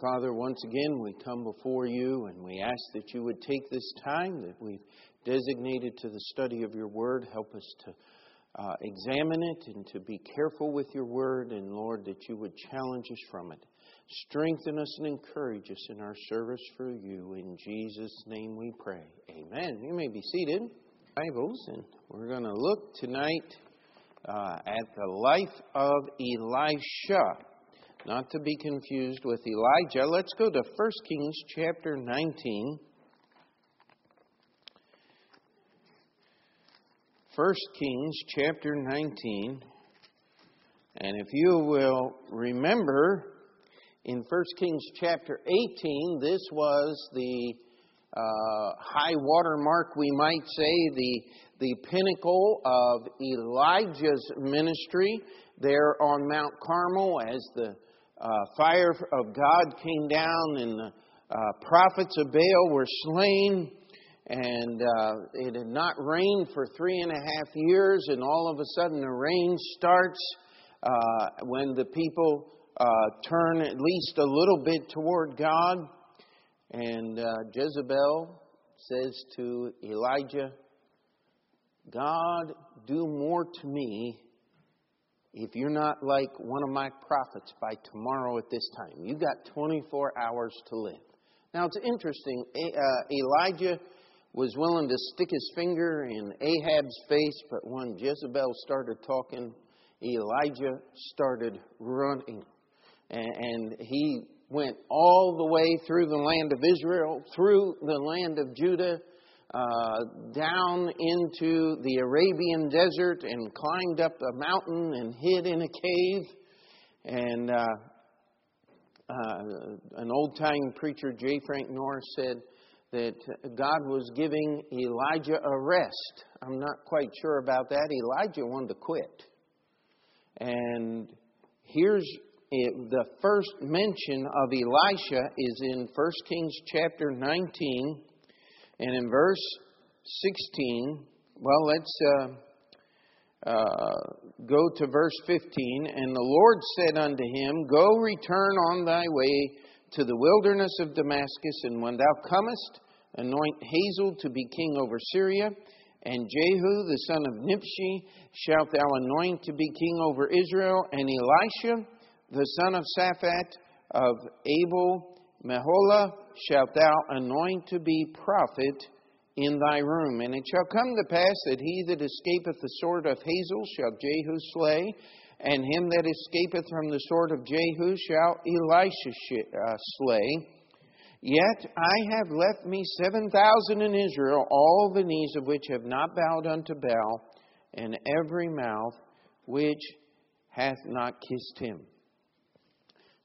Father, once again we come before you and we ask that you would take this time that we've designated to the study of your word. Help us to uh, examine it and to be careful with your word, and Lord, that you would challenge us from it. Strengthen us and encourage us in our service for you. In Jesus' name we pray. Amen. You may be seated. Bibles, and we're going to look tonight uh, at the life of Elisha. Not to be confused with Elijah. Let's go to 1 Kings chapter 19. 1 Kings chapter 19. And if you will remember, in 1 Kings chapter 18, this was the uh, high water mark, we might say, the, the pinnacle of Elijah's ministry there on Mount Carmel as the uh, fire of God came down and the uh, prophets of Baal were slain. And uh, it had not rained for three and a half years, and all of a sudden the rain starts uh, when the people uh, turn at least a little bit toward God. And uh, Jezebel says to Elijah, God, do more to me if you're not like one of my prophets by tomorrow at this time. You got 24 hours to live. Now it's interesting. Uh, Elijah was willing to stick his finger in Ahab's face, but when Jezebel started talking, Elijah started running. And he went all the way through the land of Israel, through the land of Judah, uh, down into the Arabian desert and climbed up a mountain and hid in a cave. And uh, uh, an old time preacher, J. Frank Norris, said that God was giving Elijah a rest. I'm not quite sure about that. Elijah wanted to quit. And here's it, the first mention of Elisha is in 1 Kings chapter 19 and in verse 16, well, let's uh, uh, go to verse 15. And the Lord said unto him, Go return on thy way to the wilderness of Damascus, and when thou comest, anoint Hazael to be king over Syria, and Jehu the son of Nimshi shalt thou anoint to be king over Israel, and Elisha the son of Shaphat of Abel Meholah shalt thou anoint to be prophet in thy room. And it shall come to pass that he that escapeth the sword of Hazael shall Jehu slay, and him that escapeth from the sword of Jehu shall Elisha uh, slay. Yet I have left me seven thousand in Israel, all the knees of which have not bowed unto Baal, and every mouth which hath not kissed him.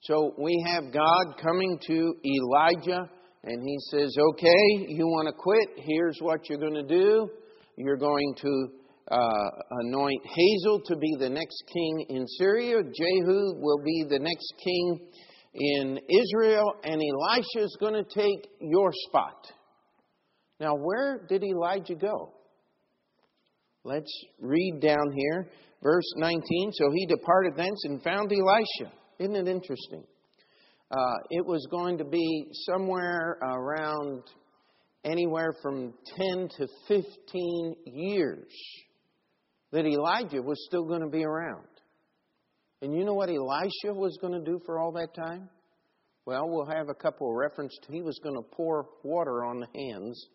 So we have God coming to Elijah, and he says, Okay, you want to quit? Here's what you're going to do. You're going to uh, anoint Hazael to be the next king in Syria. Jehu will be the next king in Israel, and Elisha is going to take your spot. Now, where did Elijah go? Let's read down here, verse 19. So he departed thence and found Elisha isn't it interesting? Uh, it was going to be somewhere around anywhere from 10 to 15 years that Elijah was still going to be around. And you know what Elisha was going to do for all that time? Well, we'll have a couple of references. He was going to pour water on the hands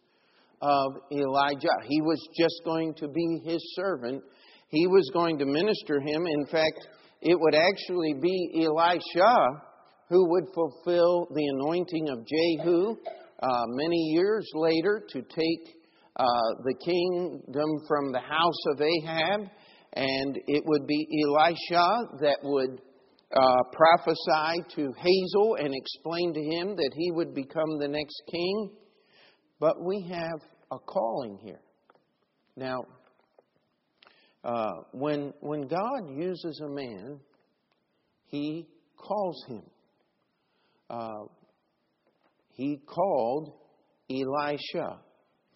of Elijah. He was just going to be his servant. He was going to minister him. In fact, it would actually be Elisha who would fulfill the anointing of Jehu uh, many years later to take uh, the kingdom from the house of Ahab. And it would be Elisha that would uh, prophesy to Hazael and explain to him that he would become the next king. But we have a calling here. Now, uh, when, when God uses a man, he calls him. Uh, he called Elisha.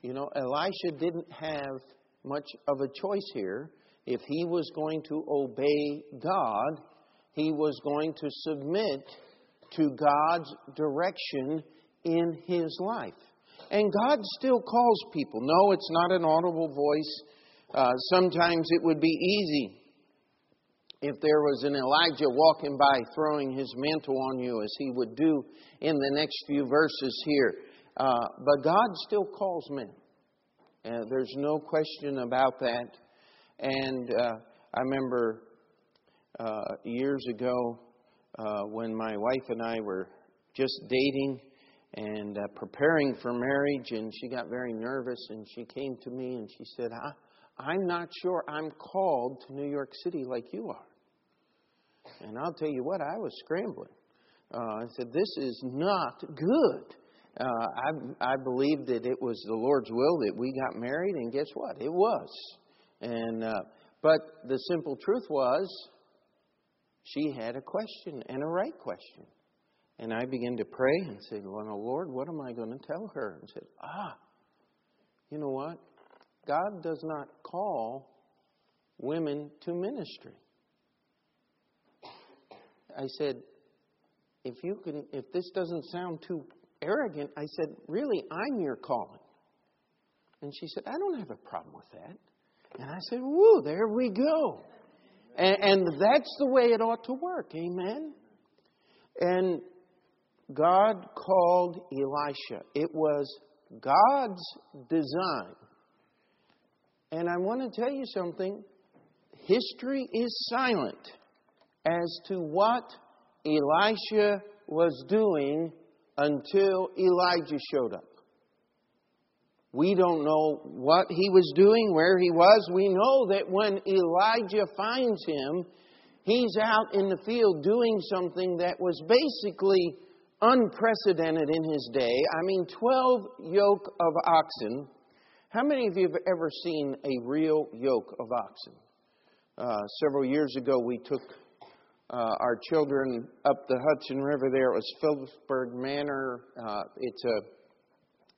You know, Elisha didn't have much of a choice here. If he was going to obey God, he was going to submit to God's direction in his life. And God still calls people. No, it's not an audible voice. Uh, sometimes it would be easy if there was an Elijah walking by throwing his mantle on you, as he would do in the next few verses here. Uh, but God still calls men. Uh, there's no question about that. And uh, I remember uh, years ago uh, when my wife and I were just dating and uh, preparing for marriage, and she got very nervous, and she came to me and she said, I, I'm not sure I'm called to New York City like you are. And I'll tell you what, I was scrambling. Uh, I said, This is not good. Uh, I, I believed that it was the Lord's will that we got married, and guess what? It was. And uh, but the simple truth was, she had a question and a right question. And I began to pray and said, well, Lord, what am I going to tell her? And said, Ah, you know what? God does not call women to ministry. I said, if you can, if this doesn't sound too arrogant, I said, really, I'm your calling. And she said, I don't have a problem with that. And I said, woo, there we go. And, and that's the way it ought to work. Amen. And God called Elisha. It was God's design. And I want to tell you something history is silent as to what Elisha was doing until Elijah showed up. We don't know what he was doing, where he was. We know that when Elijah finds him, he's out in the field doing something that was basically unprecedented in his day. I mean, 12 yoke of oxen. How many of you have ever seen a real yoke of oxen? Uh, several years ago, we took uh, our children up the Hudson River there. It was Philipsburg Manor. Uh, it's a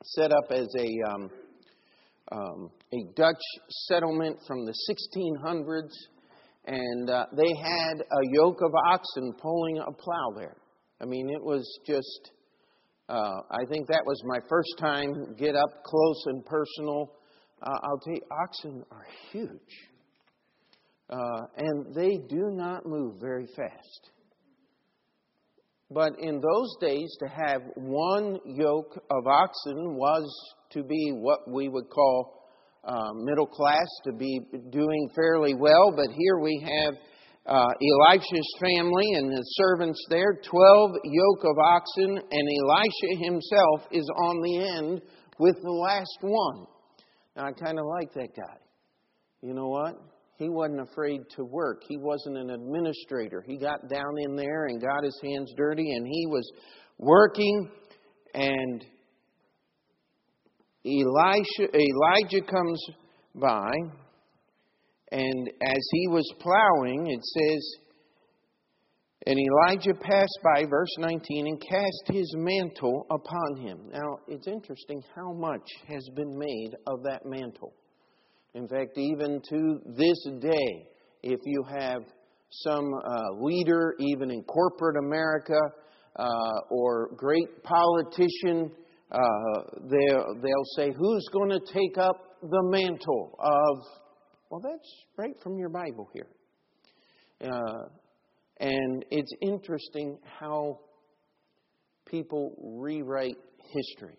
set up as a um, um, a Dutch settlement from the 1600s, and uh, they had a yoke of oxen pulling a plow there. I mean, it was just. Uh, I think that was my first time get up close and personal. Uh, I'll tell you, oxen are huge, uh, and they do not move very fast. But in those days, to have one yoke of oxen was to be what we would call uh, middle class, to be doing fairly well. But here we have uh, Elisha's family and the servants there, 12 yoke of oxen, and Elisha himself is on the end with the last one. Now, I kind of like that guy. You know what? He wasn't afraid to work. He wasn't an administrator. He got down in there and got his hands dirty, and he was working. And Elijah comes by, and as he was plowing, it says, and Elijah passed by, verse 19, and cast his mantle upon him. Now, it's interesting how much has been made of that mantle. In fact, even to this day, if you have some uh, leader, even in corporate America, uh, or great politician, uh, they'll, they'll say, Who's going to take up the mantle of. Well, that's right from your Bible here. Uh, and it's interesting how people rewrite history.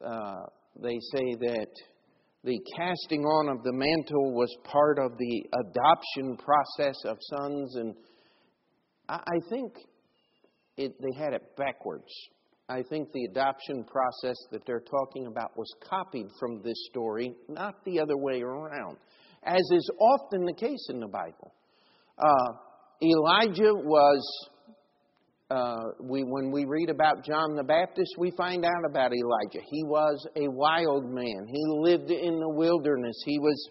Uh, they say that the casting on of the mantle was part of the adoption process of sons, and I think it, they had it backwards. I think the adoption process that they're talking about was copied from this story, not the other way around, as is often the case in the Bible. Uh, Elijah was uh, we, when we read about John the Baptist, we find out about Elijah. He was a wild man. He lived in the wilderness. He was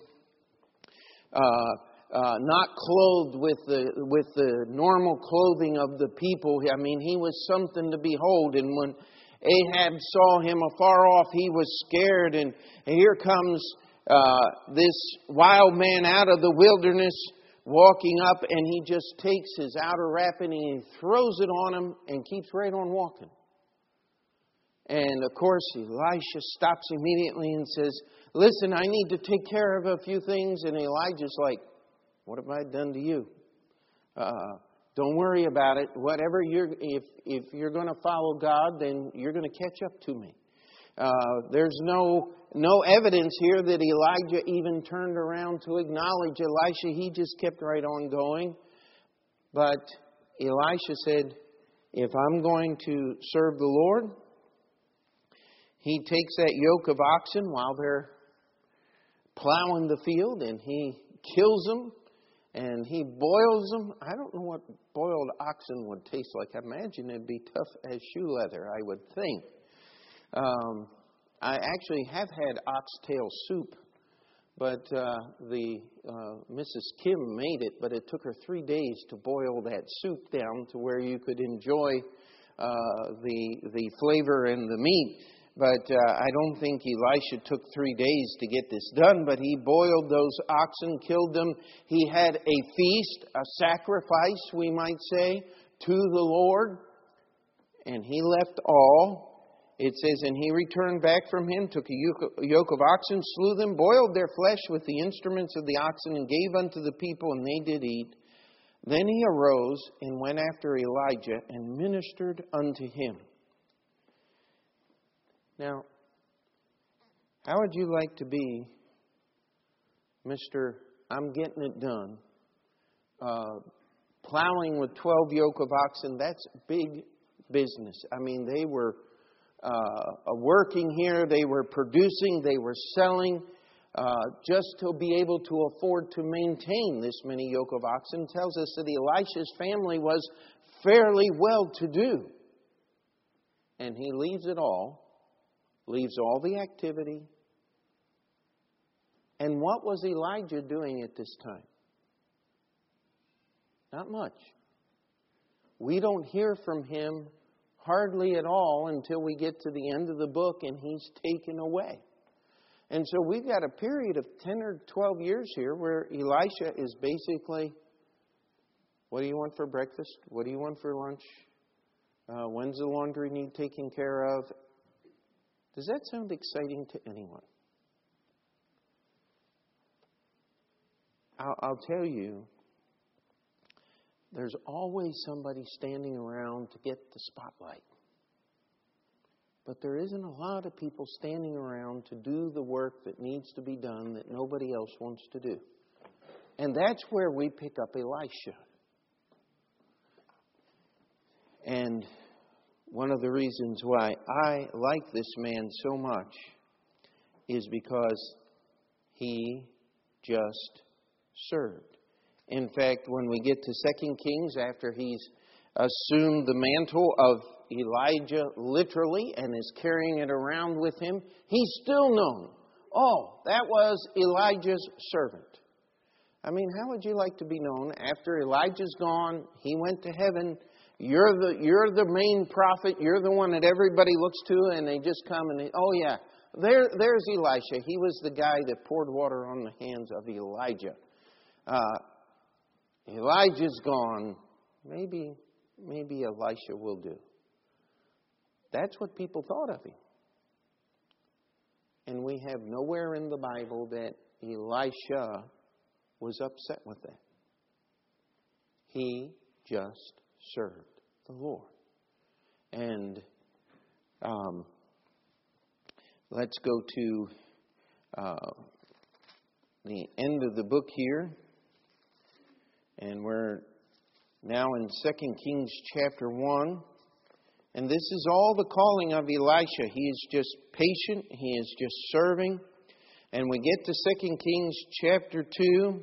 uh, uh, not clothed with the with the normal clothing of the people. I mean, he was something to behold. And when Ahab saw him afar off, he was scared. And here comes uh, this wild man out of the wilderness walking up, and he just takes his outer wrapping and he throws it on him and keeps right on walking. And of course, Elisha stops immediately and says, Listen, I need to take care of a few things. And Elijah's like, What have I done to you? Uh, don't worry about it. Whatever you're, if, if you're going to follow God, then you're going to catch up to me. Uh, there's no, no evidence here that Elijah even turned around to acknowledge Elisha. He just kept right on going. But Elisha said, If I'm going to serve the Lord, he takes that yoke of oxen while they're plowing the field and he kills them and he boils them. I don't know what boiled oxen would taste like. I imagine it'd be tough as shoe leather, I would think. Um, I actually have had oxtail soup, but uh, the uh, Mrs. Kim made it, but it took her three days to boil that soup down to where you could enjoy uh, the the flavor and the meat. But uh, I don't think Elisha took three days to get this done, but he boiled those oxen, killed them. He had a feast, a sacrifice, we might say, to the Lord, and he left all. It says, And he returned back from him, took a yoke of oxen, slew them, boiled their flesh with the instruments of the oxen, and gave unto the people, and they did eat. Then he arose and went after Elijah and ministered unto him. Now, how would you like to be, Mr. I'm getting it done? Uh, plowing with 12 yoke of oxen, that's big business. I mean, they were uh, working here, they were producing, they were selling. Uh, just to be able to afford to maintain this many yoke of oxen tells us that Elisha's family was fairly well to do. And he leaves it all leaves all the activity. And what was Elijah doing at this time? Not much. We don't hear from him hardly at all until we get to the end of the book and he's taken away. And so we've got a period of 10 or 12 years here where Elisha is basically what do you want for breakfast? What do you want for lunch? Uh, when's the laundry need taken care of? Does that sound exciting to anyone? I'll, I'll tell you, there's always somebody standing around to get the spotlight. But there isn't a lot of people standing around to do the work that needs to be done that nobody else wants to do. And that's where we pick up Elisha. And one of the reasons why I like this man so much is because he just served. In fact, when we get to 2 Kings, after he's assumed the mantle of Elijah literally and is carrying it around with him, he's still known. Oh, that was Elijah's servant. I mean, how would you like to be known after Elijah's gone? He went to heaven. You're the, you're the main prophet. You're the one that everybody looks to, and they just come and, they, oh, yeah, there, there's Elisha. He was the guy that poured water on the hands of Elijah. Uh, Elijah's gone. Maybe, maybe Elisha will do. That's what people thought of him. And we have nowhere in the Bible that Elisha was upset with that. He just served the Lord. And um, let's go to uh, the end of the book here. And we're now in 2 Kings chapter 1. And this is all the calling of Elisha. He is just patient, he is just serving. And we get to 2 Kings chapter 2.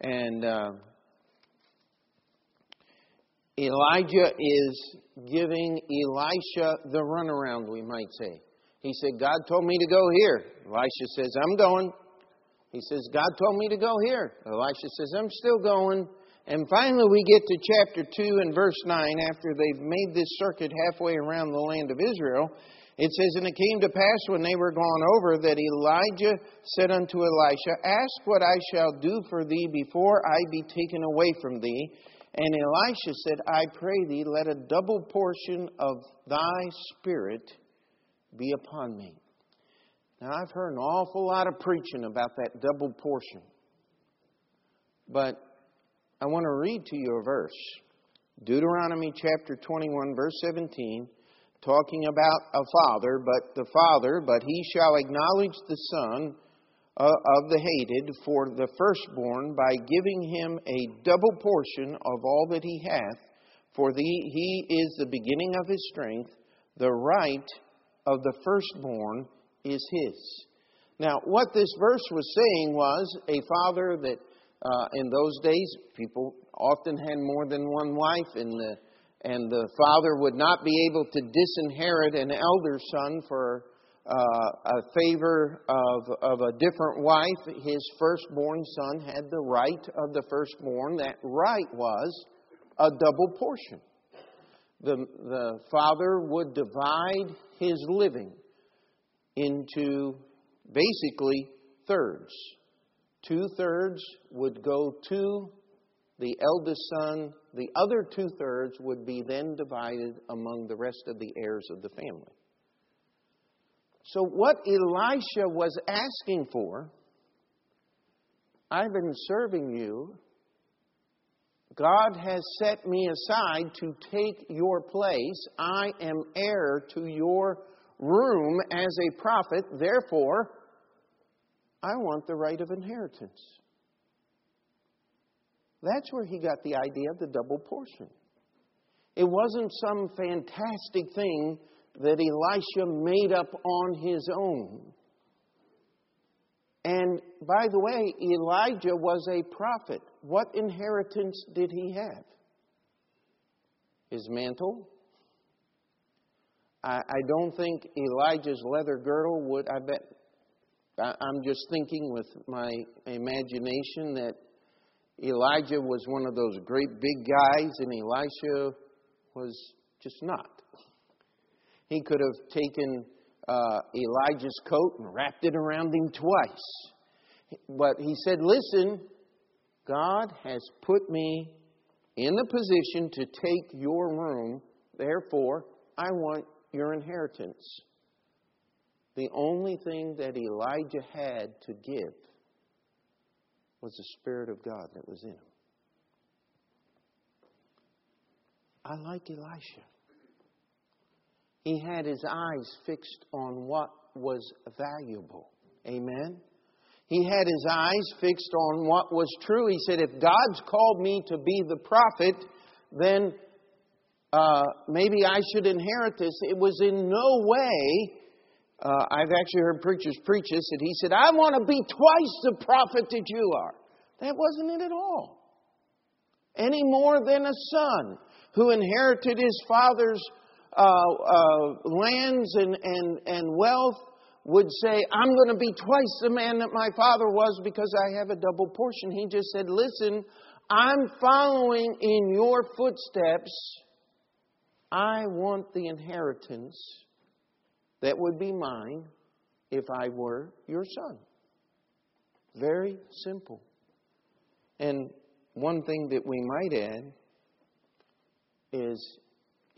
And. Uh, Elijah is giving Elisha the runaround, we might say. He said, God told me to go here. Elisha says, I'm going. He says, God told me to go here. Elisha says, I'm still going. And finally, we get to chapter 2 and verse 9 after they've made this circuit halfway around the land of Israel. It says, And it came to pass when they were gone over that Elijah said unto Elisha, Ask what I shall do for thee before I be taken away from thee. And Elisha said, I pray thee, let a double portion of thy spirit be upon me. Now, I've heard an awful lot of preaching about that double portion. But I want to read to you a verse Deuteronomy chapter 21, verse 17, talking about a father, but the father, but he shall acknowledge the son of the hated for the firstborn by giving him a double portion of all that he hath, for the, he is the beginning of his strength, the right of the firstborn is his. Now, what this verse was saying was a father that uh, in those days, people often had more than one wife, and the, and the father would not be able to disinherit an elder son for uh, Uh, a favor of, of a different wife. His firstborn son had the right of the firstborn. That right was a double portion. The, the father would divide his living into basically thirds. Two thirds would go to the eldest son. The other two thirds would be then divided among the rest of the heirs of the family. So, what Elisha was asking for, I've been serving you. God has set me aside to take your place. I am heir to your room as a prophet. Therefore, I want the right of inheritance. That's where he got the idea of the double portion. It wasn't some fantastic thing that Elisha made up on his own. And by the way, Elijah was a prophet. What inheritance did he have? His mantle? I, I don't think Elijah's leather girdle would, I bet I'm just thinking with my imagination that Elijah was one of those great big guys and Elisha was just not. He could have taken uh, Elijah's coat and wrapped it around him twice. But he said, Listen, God has put me in the position to take your room, therefore, I want your inheritance. The only thing that Elijah had to give was the Spirit of God that was in him. I like Elisha. He had his eyes fixed on what was valuable. Amen? He had his eyes fixed on what was true. He said, If God's called me to be the prophet, then uh, maybe I should inherit this. It was in no way uh, I've actually heard preachers preach this, that he said, I want to be twice the prophet that you are. That wasn't it at all. Any more than a son who inherited his father's uh, uh, lands and, and, and wealth would say, I'm going to be twice the man that my father was because I have a double portion. He just said, Listen, I'm following in your footsteps. I want the inheritance that would be mine if I were your son. Very simple. And one thing that we might add is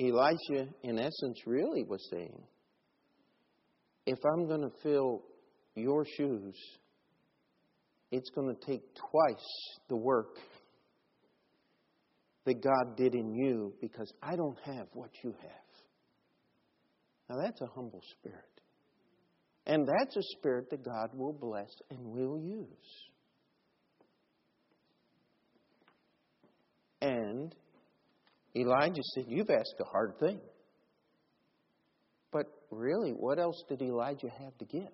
Elisha, in essence, really was saying, if I'm going to fill your shoes, it's going to take twice the work that God did in you because I don't have what you have. Now, that's a humble spirit. And that's a spirit that God will bless and will use. And Elijah said, You've asked a hard thing. But really, what else did Elijah have to give?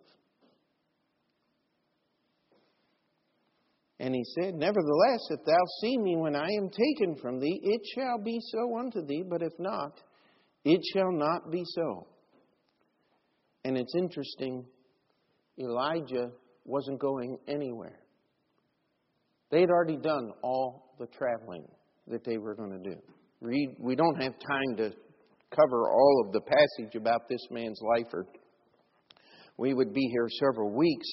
And he said, Nevertheless, if thou see me when I am taken from thee, it shall be so unto thee, but if not, it shall not be so. And it's interesting, Elijah wasn't going anywhere. They'd already done all the traveling that they were going to do. Read, we don't have time to cover all of the passage about this man's life, or we would be here several weeks.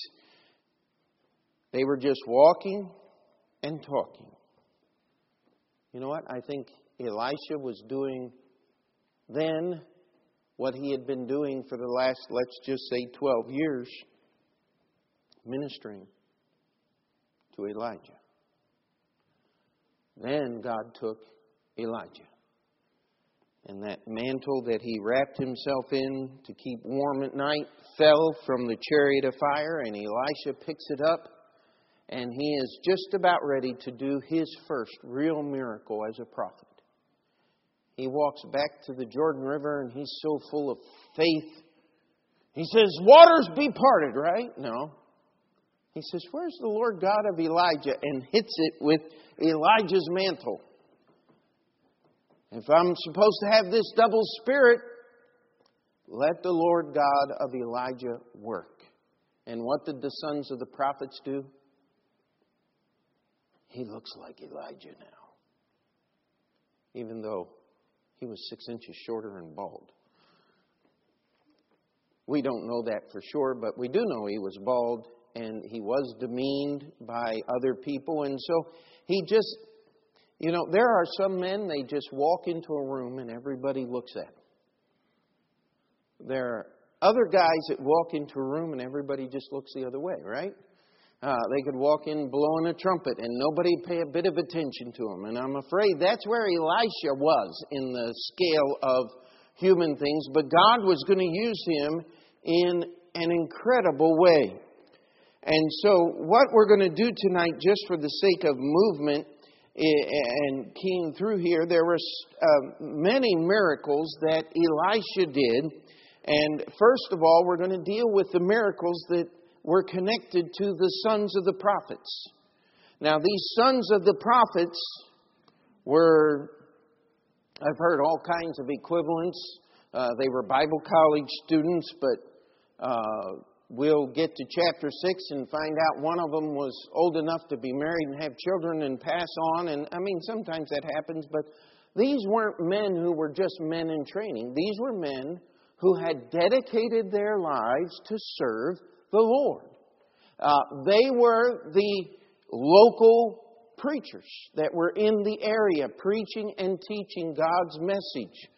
They were just walking and talking. You know what? I think Elisha was doing then what he had been doing for the last, let's just say, 12 years ministering to Elijah. Then God took Elijah. And that mantle that he wrapped himself in to keep warm at night fell from the chariot of fire, and Elisha picks it up, and he is just about ready to do his first real miracle as a prophet. He walks back to the Jordan River, and he's so full of faith. He says, Waters be parted, right? No. He says, Where's the Lord God of Elijah? And hits it with Elijah's mantle. If I'm supposed to have this double spirit, let the Lord God of Elijah work. And what did the sons of the prophets do? He looks like Elijah now, even though he was six inches shorter and bald. We don't know that for sure, but we do know he was bald and he was demeaned by other people. And so he just, you know, there are some men, they just walk into a room and everybody looks at them. There are other guys that walk into a room and everybody just looks the other way, right? Uh, they could walk in blowing a trumpet and nobody pay a bit of attention to them. And I'm afraid that's where Elisha was in the scale of human things. But God was going to use him in an incredible way. And so, what we're going to do tonight, just for the sake of movement and came through here, there were uh, many miracles that Elisha did. And first of all, we're going to deal with the miracles that were connected to the sons of the prophets. Now, these sons of the prophets were, I've heard all kinds of equivalents. Uh, they were Bible college students, but uh, we'll get to chapter 6 and find out one of them was old enough to be married and have children and pass on. And I mean, sometimes that happens, but these weren't men who were just men in training. These were men who had dedicated their lives to serve the Lord. Uh, they were the local preachers that were in the area preaching and teaching God's message.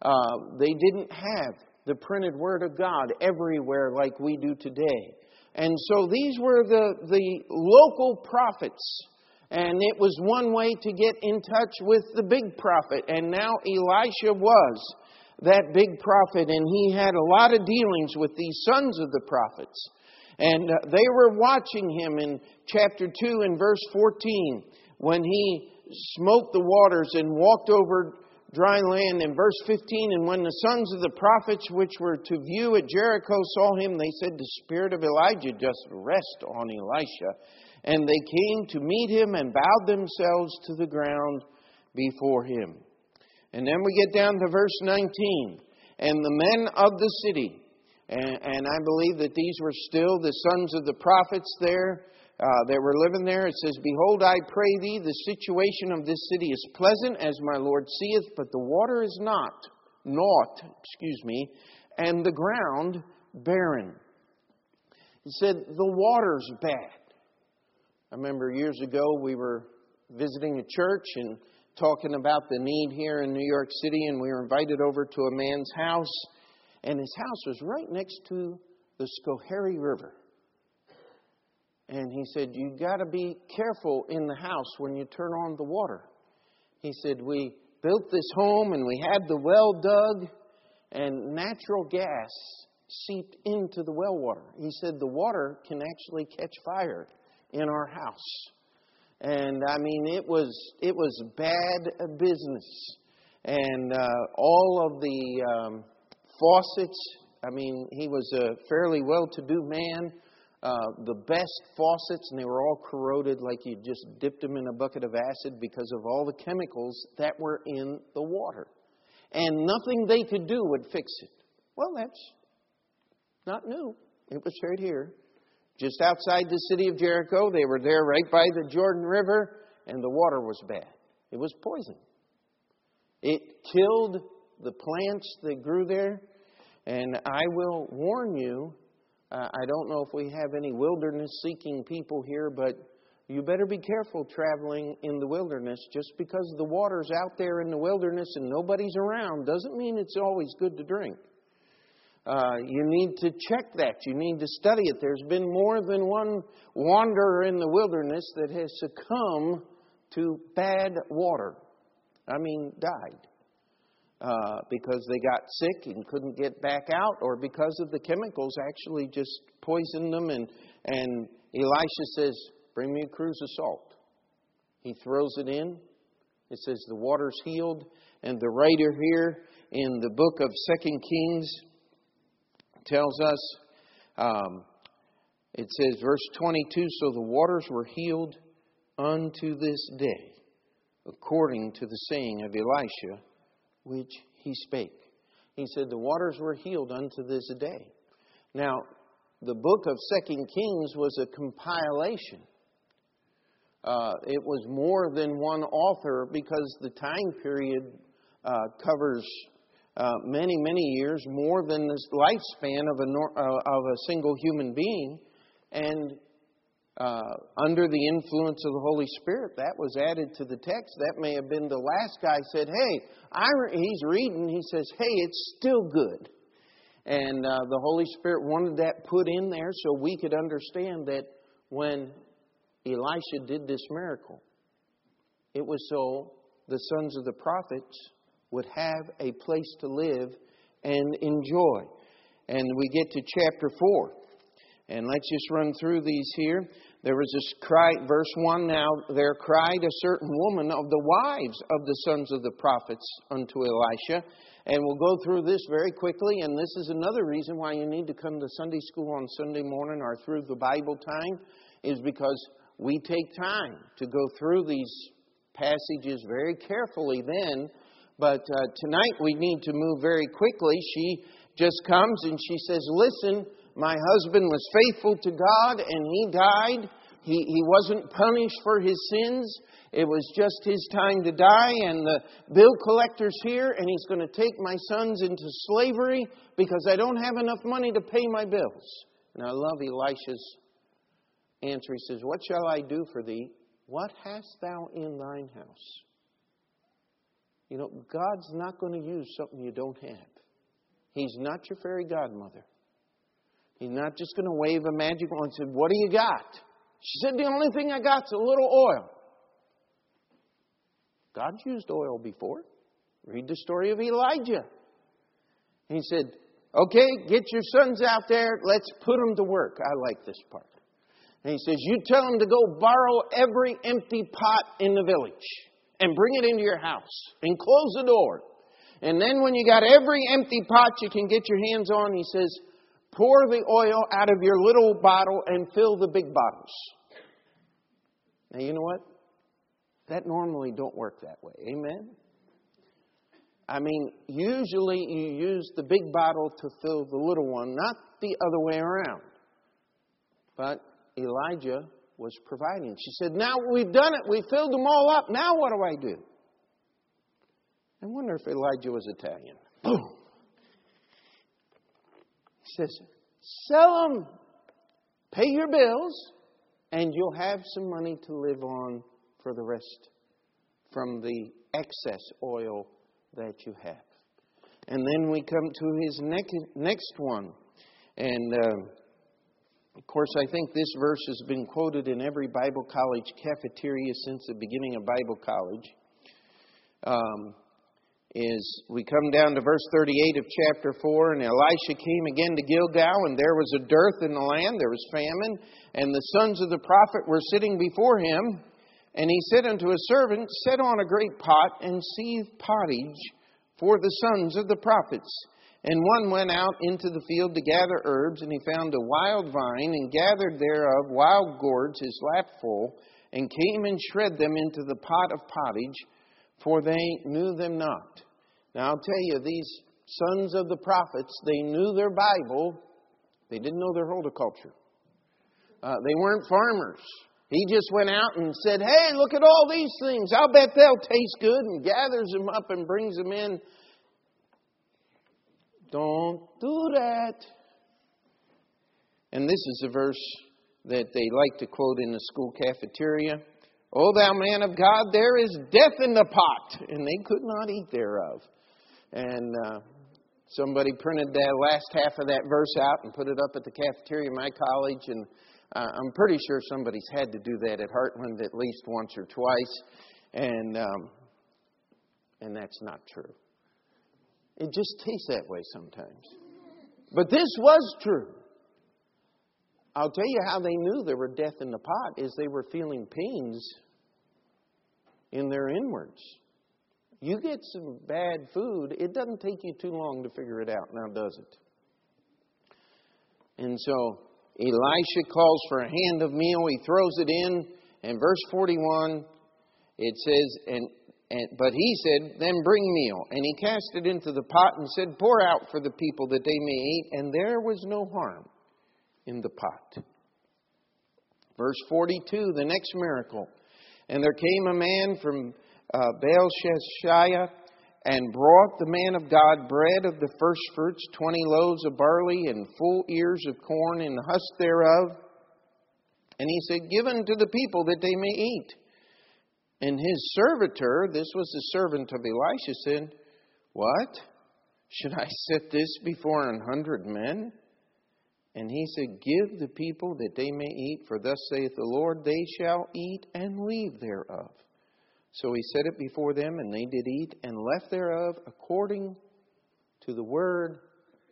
Uh, they didn't have the printed Word of God everywhere like we do today. And so these were the, the local prophets. And it was one way to get in touch with the big prophet. And now Elisha was that big prophet, and he had a lot of dealings with these sons of the prophets. And uh, they were watching him in chapter 2 and verse 14 when he smote the waters and walked over dry land. In verse 15, and when the sons of the prophets which were to view at Jericho saw him, they said, The spirit of Elijah just rest on Elisha. And they came to meet him and bowed themselves to the ground before him. And then we get down to verse 19. And the men of the city, and, and I believe that these were still the sons of the prophets there uh, that were living there. It says, Behold, I pray thee, the situation of this city is pleasant, as my Lord seeth, but the water is not, naught, excuse me, and the ground barren. He said, The water's bad. I remember years ago we were visiting a church and talking about the need here in New York City, and we were invited over to a man's house and his house was right next to the Schoharie River. And he said, You got to be careful in the house when you turn on the water. He said, We built this home and we had the well dug, and natural gas seeped into the well water. He said, The water can actually catch fire in our house. And I mean, it was it was bad business, and uh, all of the um, faucets. I mean, he was a fairly well to do man. Uh, the best faucets, and they were all corroded like you just dipped them in a bucket of acid because of all the chemicals that were in the water. And nothing they could do would fix it. Well, that's not new. It was right here. Just outside the city of Jericho. They were there right by the Jordan River. and the water was bad. It was poison. It killed the plants that grew there. And I will warn you uh, I don't know if we have any wilderness seeking people here, but you better be careful traveling in the wilderness. Just because the water's out there in the wilderness and nobody's around doesn't mean it's always good to drink. Uh, you need to check that. You need to study it. There's been more than one wanderer in the wilderness that has succumbed to bad water. I mean, died. Uh, because they got sick and couldn't get back out, or because of the chemicals actually just poisoned them. And, and Elisha says, Bring me a cruse of salt. He throws it in. It says the water's healed. And the writer here in the book of Second Kings tells us, um, it says, verse 22 So the waters were healed unto this day, according to the saying of Elisha which he spake. He said, The waters were healed unto this day. Now, the book of Second Kings was a compilation. Uh, it was more than one author because the time period uh, covers uh, many, many years, more than the lifespan of a, uh, of a single human being. And uh, under the influence of the Holy Spirit, that was added to the text. That may have been the last guy said, "Hey, I he's reading." He says, "Hey, it's still good," and uh, the Holy Spirit wanted that put in there so we could understand that when Elisha did this miracle, it was so the sons of the prophets would have a place to live and enjoy. And we get to chapter four. And let's just run through these here. There was this cry, verse 1 now, there cried a certain woman of the wives of the sons of the prophets unto Elisha. And we'll go through this very quickly, and this is another reason why you need to come to Sunday school on Sunday morning or through the Bible time, is because we take time to go through these passages very carefully then. But uh, tonight we need to move very quickly. She just comes and she says, Listen, my husband was faithful to God and he died. He, he wasn't punished for his sins. It was just his time to die, and the bill collector's here, and he's going to take my sons into slavery because I don't have enough money to pay my bills. And I love Elisha's answer. He says, What shall I do for thee? What hast thou in thine house? You know, God's not going to use something you don't have. He's not your fairy godmother. He's not just going to wave a magic wand and say, What do you got? She said, The only thing I got's a little oil. God's used oil before. Read the story of Elijah. He said, Okay, get your sons out there. Let's put them to work. I like this part. And he says, You tell them to go borrow every empty pot in the village and bring it into your house and close the door. And then when you got every empty pot you can get your hands on, he says, pour the oil out of your little bottle and fill the big bottles. Now, you know what? That normally don't work that way. Amen? I mean, usually you use the big bottle to fill the little one, not the other way around. But Elijah was providing. She said, Now we've done it. We filled them all up. Now what do I do? I wonder if Elijah was Italian. Boom. Says, Sell them, pay your bills, and you'll have some money to live on for the rest from the excess oil that you have. And then we come to his next one. And uh, of course, I think this verse has been quoted in every Bible college cafeteria since the beginning of Bible college. Um, is we come down to verse 38 of chapter 4 and Elisha came again to Gilgal and there was a dearth in the land there was famine and the sons of the prophet were sitting before him. And he said unto his servant set on a great pot and seethe pottage for the sons of the prophets. And one went out into the field to gather herbs and he found a wild vine and gathered thereof wild gourds his lapful and came and shred them into the pot of pottage for they knew them not. Now I'll tell you, these sons of the prophets, they knew their Bible, they didn't know their horticulture. Uh, they weren't farmers. He just went out and said, Hey, look at all these things. I'll bet they'll taste good, and gathers them up and brings them in. Don't do that. And this is a verse that they like to quote in the school cafeteria. O thou man of God, there is death in the pot, and they could not eat thereof. And uh, somebody printed that last half of that verse out and put it up at the cafeteria of my college, and uh, I'm pretty sure somebody's had to do that at Heartland at least once or twice, and um, and that's not true. It just tastes that way sometimes. But this was true. I'll tell you how they knew there were death in the pot is they were feeling pains in their inwards. You get some bad food, it doesn't take you too long to figure it out, now does it? And so Elisha calls for a hand of meal, he throws it in, and verse 41 it says, and, and but he said, Then bring meal. And he cast it into the pot and said, Pour out for the people that they may eat. And there was no harm in the pot. Verse 42, the next miracle. And there came a man from uh, Baal Sheshiah and brought the man of God bread of the first fruits, twenty loaves of barley, and full ears of corn, and the husk thereof. And he said, Give unto the people that they may eat. And his servitor, this was the servant of Elisha, said, What? Should I set this before an hundred men? And he said, Give the people that they may eat, for thus saith the Lord, they shall eat and leave thereof. So he set it before them, and they did eat and left thereof according to the word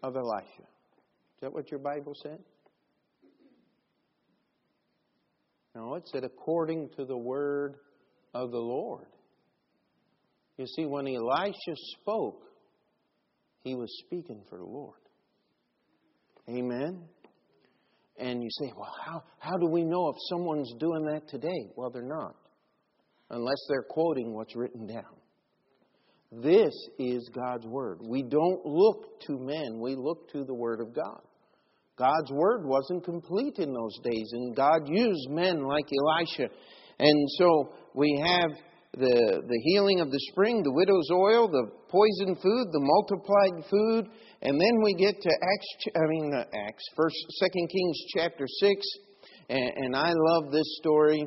of Elisha. Is that what your Bible said? No, it said according to the word of the Lord. You see, when Elisha spoke, he was speaking for the Lord. Amen. And you say, well, how, how do we know if someone's doing that today? Well, they're not, unless they're quoting what's written down. This is God's Word. We don't look to men, we look to the Word of God. God's Word wasn't complete in those days, and God used men like Elisha. And so we have the, the healing of the spring, the widow's oil, the poison food, the multiplied food, and then we get to Acts, I mean, uh, Acts, First, Second Kings chapter 6, and, and I love this story.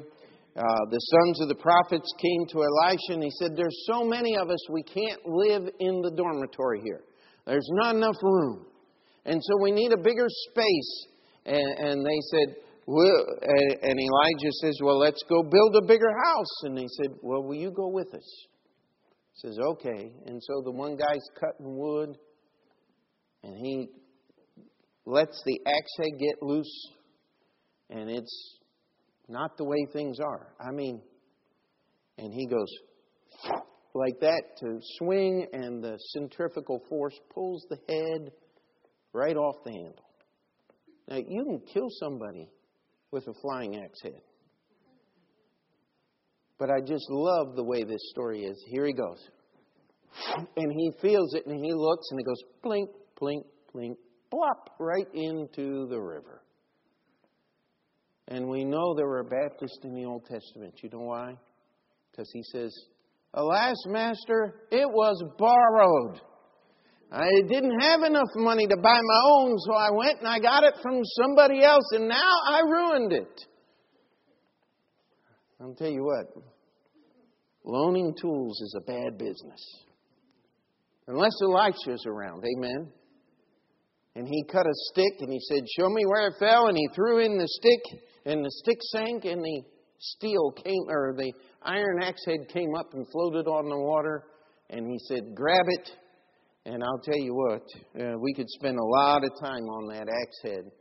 Uh, the sons of the prophets came to Elisha and he said, There's so many of us, we can't live in the dormitory here. There's not enough room. And so we need a bigger space. And, and they said, and Elijah says, Well, let's go build a bigger house. And they said, Well, will you go with us? He says, Okay. And so the one guy's cutting wood and he lets the axe head get loose, and it's not the way things are. I mean, and he goes like that to swing, and the centrifugal force pulls the head right off the handle. Now, you can kill somebody with a flying axe head. But I just love the way this story is. Here he goes. And he feels it and he looks and he goes blink, plink, plink, plop, right into the river. And we know there were Baptists in the Old Testament. You know why? Because he says, Alas, Master, it was borrowed. I didn't have enough money to buy my own, so I went and I got it from somebody else, and now I ruined it. I'll tell you what, loaning tools is a bad business. Unless Elisha's around, amen? And he cut a stick and he said, Show me where it fell. And he threw in the stick, and the stick sank, and the steel came, or the iron axe head came up and floated on the water. And he said, Grab it. And I'll tell you what, uh, we could spend a lot of time on that axe head.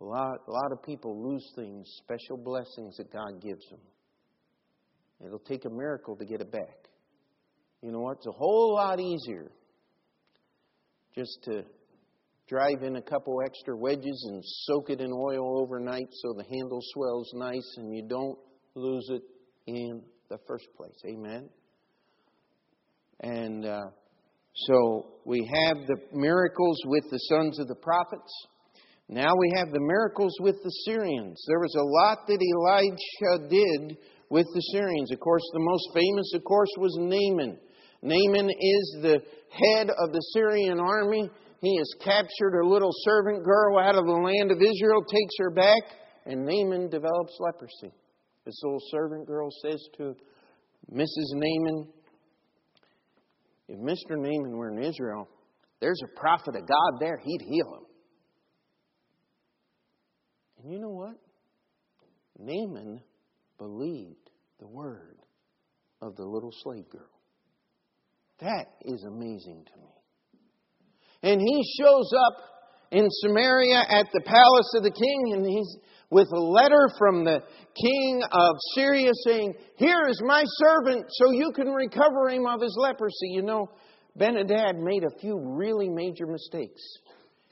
A lot, a lot of people lose things, special blessings that God gives them. It'll take a miracle to get it back. You know what? It's a whole lot easier just to drive in a couple extra wedges and soak it in oil overnight so the handle swells nice and you don't lose it in the first place. Amen? And uh, so we have the miracles with the sons of the prophets. Now we have the miracles with the Syrians. There was a lot that Elijah did with the Syrians. Of course, the most famous, of course, was Naaman. Naaman is the head of the Syrian army. He has captured a little servant girl out of the land of Israel, takes her back, and Naaman develops leprosy. This little servant girl says to Mrs. Naaman, If Mr. Naaman were in Israel, there's a prophet of God there, he'd heal him. And you know what? Naaman believed the word of the little slave girl. That is amazing to me. And he shows up in Samaria at the palace of the king, and he's with a letter from the king of Syria saying, Here is my servant, so you can recover him of his leprosy. You know, Benhadad made a few really major mistakes.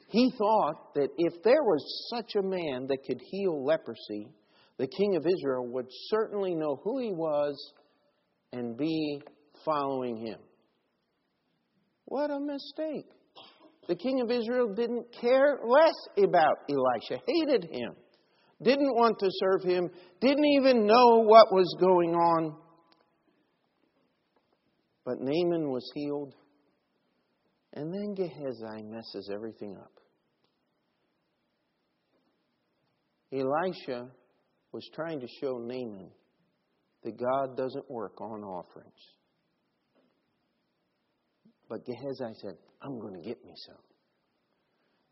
He thought that if there was such a man that could heal leprosy, the king of Israel would certainly know who he was and be following him. What a mistake. The king of Israel didn't care less about Elisha, hated him, didn't want to serve him, didn't even know what was going on. But Naaman was healed. And then Gehazi messes everything up. Elisha was trying to show Naaman that God doesn't work on offerings. But Gehazi said, I'm going to get me some.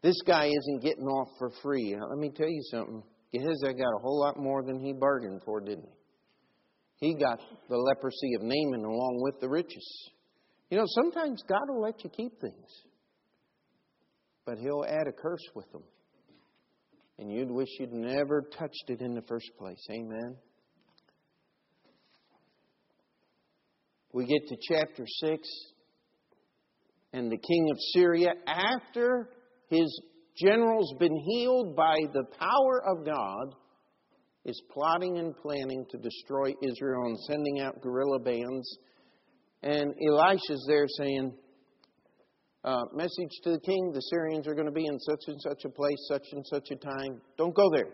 This guy isn't getting off for free. Now, let me tell you something. Gehazi got a whole lot more than he bargained for, didn't he? He got the leprosy of Naaman along with the riches. You know, sometimes God will let you keep things, but He'll add a curse with them. And you'd wish you'd never touched it in the first place. Amen. We get to chapter 6, and the king of Syria, after his general's been healed by the power of God, is plotting and planning to destroy Israel and sending out guerrilla bands. And Elisha's there saying, uh, Message to the king the Syrians are going to be in such and such a place, such and such a time. Don't go there.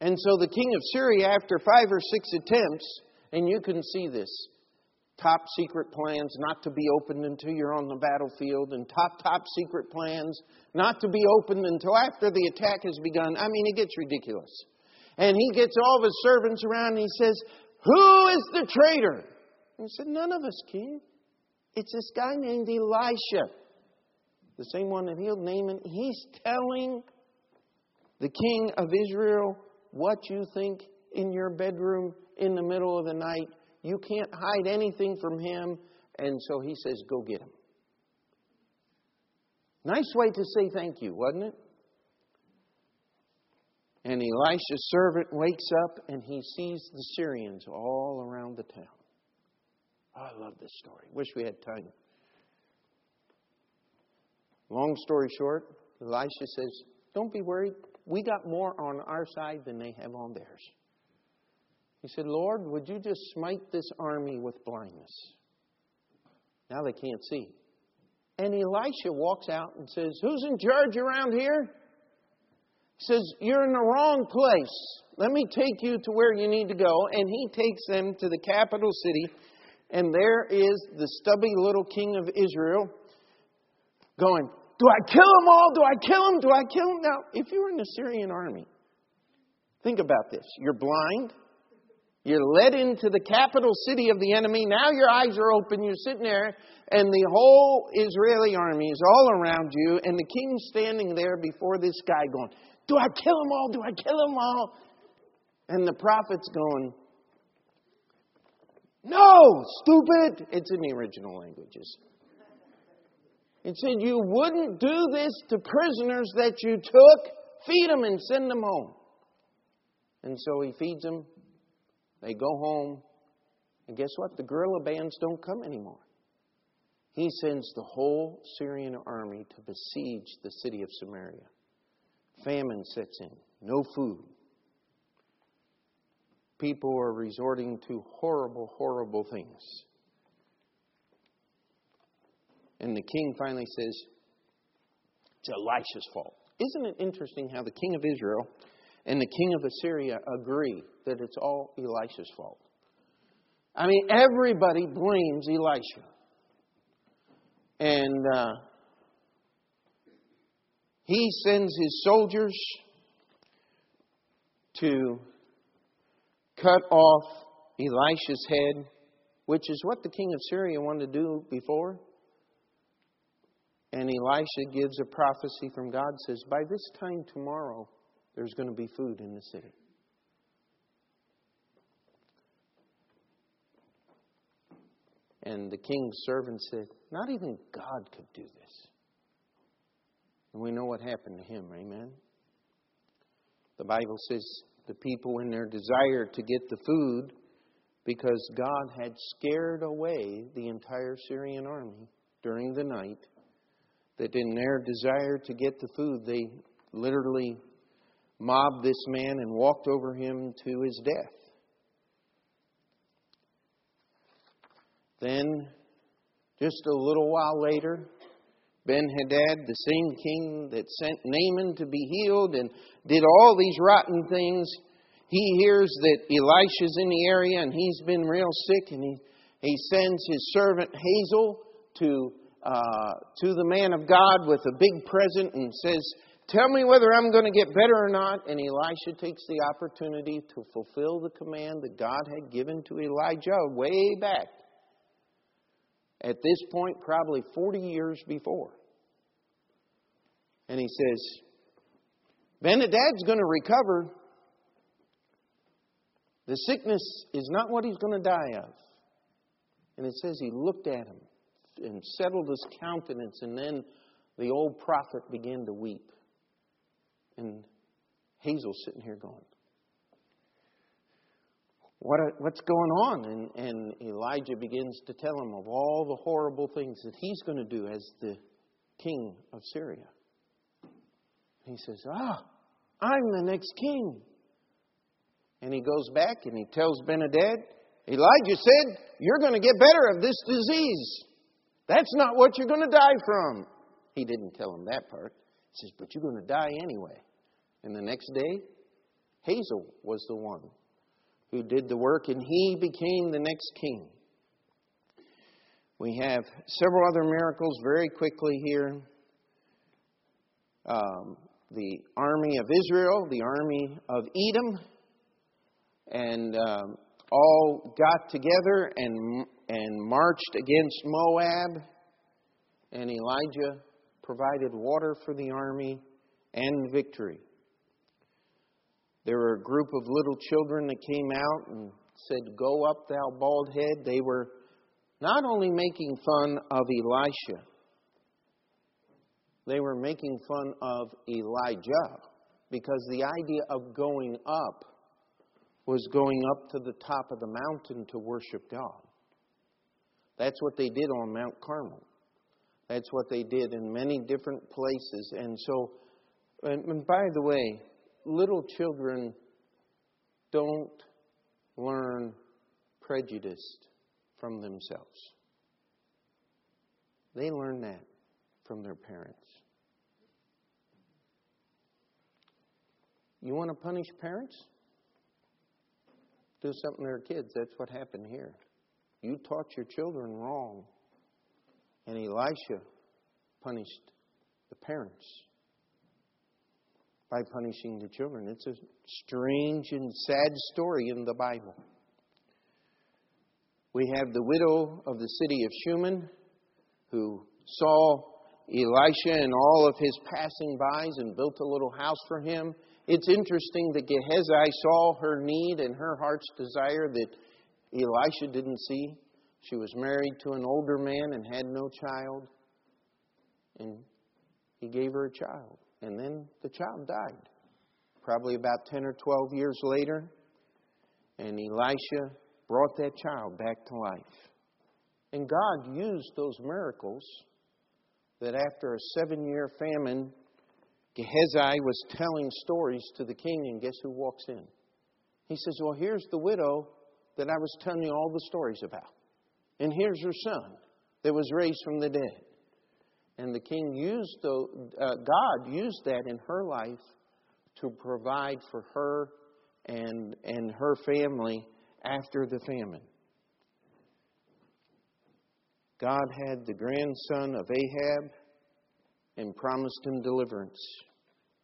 And so the king of Syria, after five or six attempts, and you can see this, top secret plans not to be opened until you're on the battlefield, and top, top secret plans not to be opened until after the attack has begun. I mean, it gets ridiculous. And he gets all of his servants around and he says, Who is the traitor? And he said, None of us, king. It's this guy named Elisha, the same one that healed Naaman. He's telling the king of Israel what you think in your bedroom in the middle of the night you can't hide anything from him. And so he says, Go get him. Nice way to say thank you, wasn't it? And Elisha's servant wakes up and he sees the Syrians all around the town. Oh, I love this story. Wish we had time. Long story short, Elisha says, Don't be worried. We got more on our side than they have on theirs. He said, Lord, would you just smite this army with blindness? Now they can't see. And Elisha walks out and says, Who's in charge around here? He says, You're in the wrong place. Let me take you to where you need to go. And he takes them to the capital city. And there is the stubby little king of Israel going, Do I kill them all? Do I kill them? Do I kill them? Now, if you were in the Syrian army, think about this. You're blind. You're led into the capital city of the enemy. Now your eyes are open. You're sitting there, and the whole Israeli army is all around you, and the king's standing there before this guy going, Do I kill them all? Do I kill them all? And the prophet's going, No, stupid. It's in the original languages. It said, You wouldn't do this to prisoners that you took. Feed them and send them home. And so he feeds them they go home, and guess what? The guerrilla bands don't come anymore. He sends the whole Syrian army to besiege the city of Samaria. Famine sets in, no food. People are resorting to horrible, horrible things. And the king finally says, It's Elisha's fault. Isn't it interesting how the king of Israel and the king of Assyria agree that it's all Elisha's fault? I mean, everybody blames Elisha. And uh, he sends his soldiers to cut off Elisha's head, which is what the king of Syria wanted to do before. And Elisha gives a prophecy from God says, By this time tomorrow, there's going to be food in the city. And the king's servant said, Not even God could do this. And we know what happened to him, amen? The Bible says the people, in their desire to get the food, because God had scared away the entire Syrian army during the night, that in their desire to get the food, they literally mobbed this man and walked over him to his death. Then, just a little while later, Ben Hadad, the same king that sent Naaman to be healed and did all these rotten things, he hears that Elisha's in the area and he's been real sick, and he, he sends his servant Hazael to, uh, to the man of God with a big present and says, Tell me whether I'm going to get better or not. And Elisha takes the opportunity to fulfill the command that God had given to Elijah way back at this point, probably 40 years before. And he says, Ben-Hadad's going to recover. The sickness is not what he's going to die of. And it says he looked at him and settled his countenance, and then the old prophet began to weep. And Hazael's sitting here going, what what's going on? And, and Elijah begins to tell him of all the horrible things that he's going to do as the king of Syria. And he says, Ah, I'm the next king. And he goes back and he tells Ben-Hadad, Elijah said, You're going to get better of this disease. That's not what you're going to die from. He didn't tell him that part. He says, But you're going to die anyway. And the next day, Hazael was the one who did the work, and he became the next king. We have several other miracles very quickly here. Um, the army of Israel, the army of Edom, and um, all got together and, and marched against Moab. And Elijah provided water for the army and victory. There were a group of little children that came out and said, Go up, thou bald head. They were not only making fun of Elisha, they were making fun of Elijah because the idea of going up was going up to the top of the mountain to worship God. That's what they did on Mount Carmel. That's what they did in many different places. And so, and by the way, little children don't learn prejudice from themselves. They learn that from their parents. You want to punish parents? Do something to their kids. That's what happened here. You taught your children wrong. And Elisha punished the parents by punishing the children. It's a strange and sad story in the Bible. We have the widow of the city of Shunem who saw Elisha and all of his passing bys and built a little house for him. It's interesting that Gehazi saw her need and her heart's desire that Elisha didn't see. She was married to an older man and had no child. And he gave her a child. And then the child died, probably about 10 or 12 years later. And Elisha brought that child back to life. And God used those miracles that after a seven year famine, Gehazi was telling stories to the king, and guess who walks in? He says, Well, here's the widow that I was telling you all the stories about. And here's her son that was raised from the dead. And the king used the, uh, God used that in her life to provide for her and, and her family after the famine. God had the grandson of Ahab and promised him deliverance.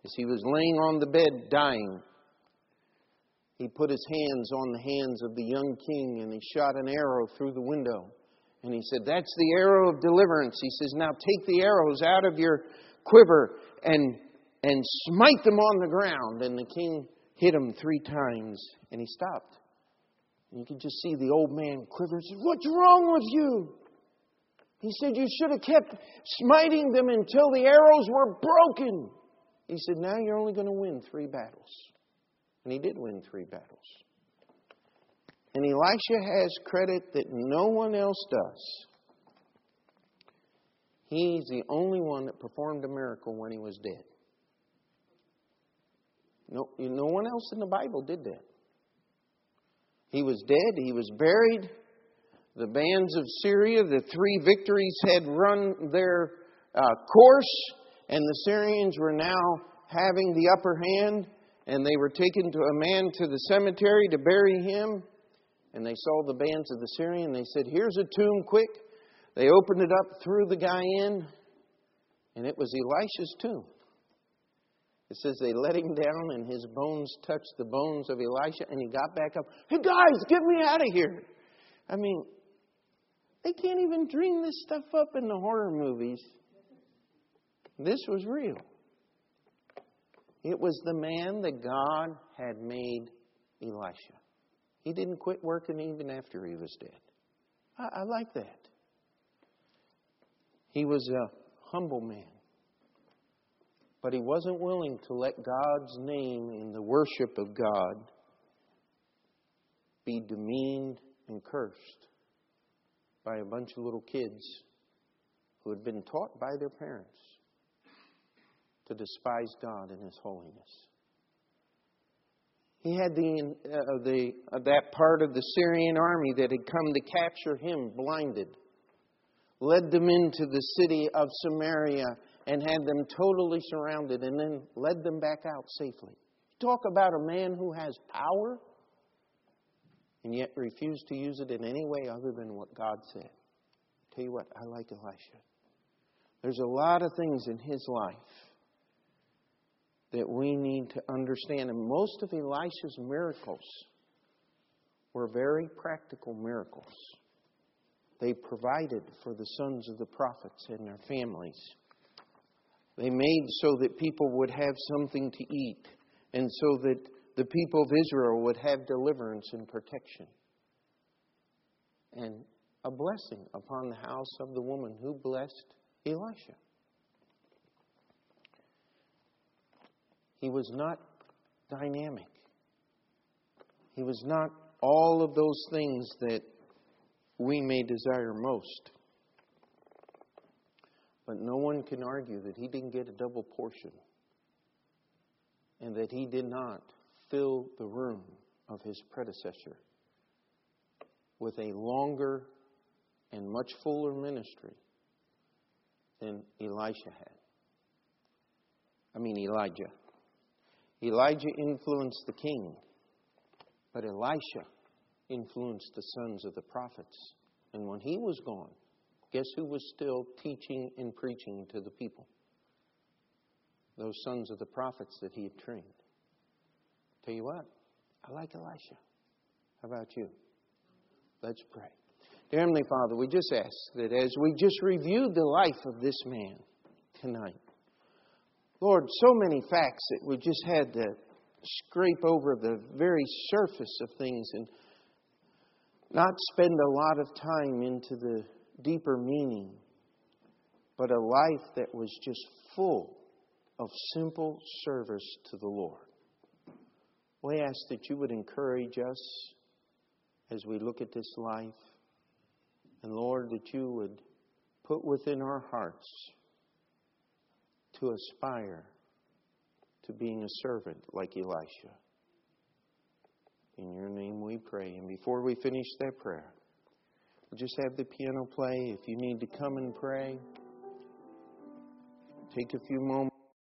As he was laying on the bed dying, he put his hands on the hands of the young king and he shot an arrow through the window. And he said, That's the arrow of deliverance. He says, Now take the arrows out of your quiver and, and smite them on the ground. And the king hit him three times and he stopped. And you could just see the old man quiver. He said, What's wrong with you? He said, You should have kept smiting them until the arrows were broken. He said, Now you're only going to win three battles. And he did win three battles. And Elisha has credit that no one else does. He's the only one that performed a miracle when he was dead. No, no one else in the Bible did that. He was dead, he was buried, the bands of Syria, the three victories had run their uh, course, and the Syrians were now having the upper hand, and they were taken to a man to the cemetery to bury him. And they saw the bands of the Syrian. They said, Here's a tomb, quick. They opened it up, threw the guy in, and it was Elisha's tomb. It says they let him down, and his bones touched the bones of Elisha, and he got back up. Hey, guys, get me out of here. I mean, they can't even dream this stuff up in the horror movies. This was real. It was the man that God had made Elisha. He didn't quit working even after he was dead. I, I like that. He was a humble man. But he wasn't willing to let God's name in the worship of God be demeaned and cursed by a bunch of little kids who had been taught by their parents to despise God and His holiness. He had the, uh, the, uh, that part of the Syrian army that had come to capture him blinded, led them into the city of Samaria and had them totally surrounded, and then led them back out safely. Talk about a man who has power and yet refused to use it in any way other than what God said. Tell you what, I like Elisha. There's a lot of things in his life that we need to understand. And most of Elisha's miracles were very practical miracles. They provided for the sons of the prophets and their families. They made so that people would have something to eat and so that the people of Israel would have deliverance and protection. And a blessing upon the house of the woman who blessed Elisha. He was not dynamic. He was not all of those things that we may desire most. But no one can argue that he didn't get a double portion and that he did not fill the room of his predecessor with a longer and much fuller ministry than Elisha had. I mean, Elijah. Elijah influenced the king, but Elisha influenced the sons of the prophets. And when he was gone, guess who was still teaching and preaching to the people? Those sons of the prophets that he had trained. Tell you what, I like Elisha. How about you? Let's pray. Dear Heavenly Father, we just ask that as we just reviewed the life of this man tonight, Lord, so many facts that we just had to scrape over the very surface of things and not spend a lot of time into the deeper meaning, but a life that was just full of simple service to the Lord. We ask that you would encourage us as we look at this life. And Lord, that you would put within our hearts to aspire to being a servant like Elisha. In your name we pray. And before we finish that prayer, we'll just have the piano play. If you need to come and pray, take a few moments.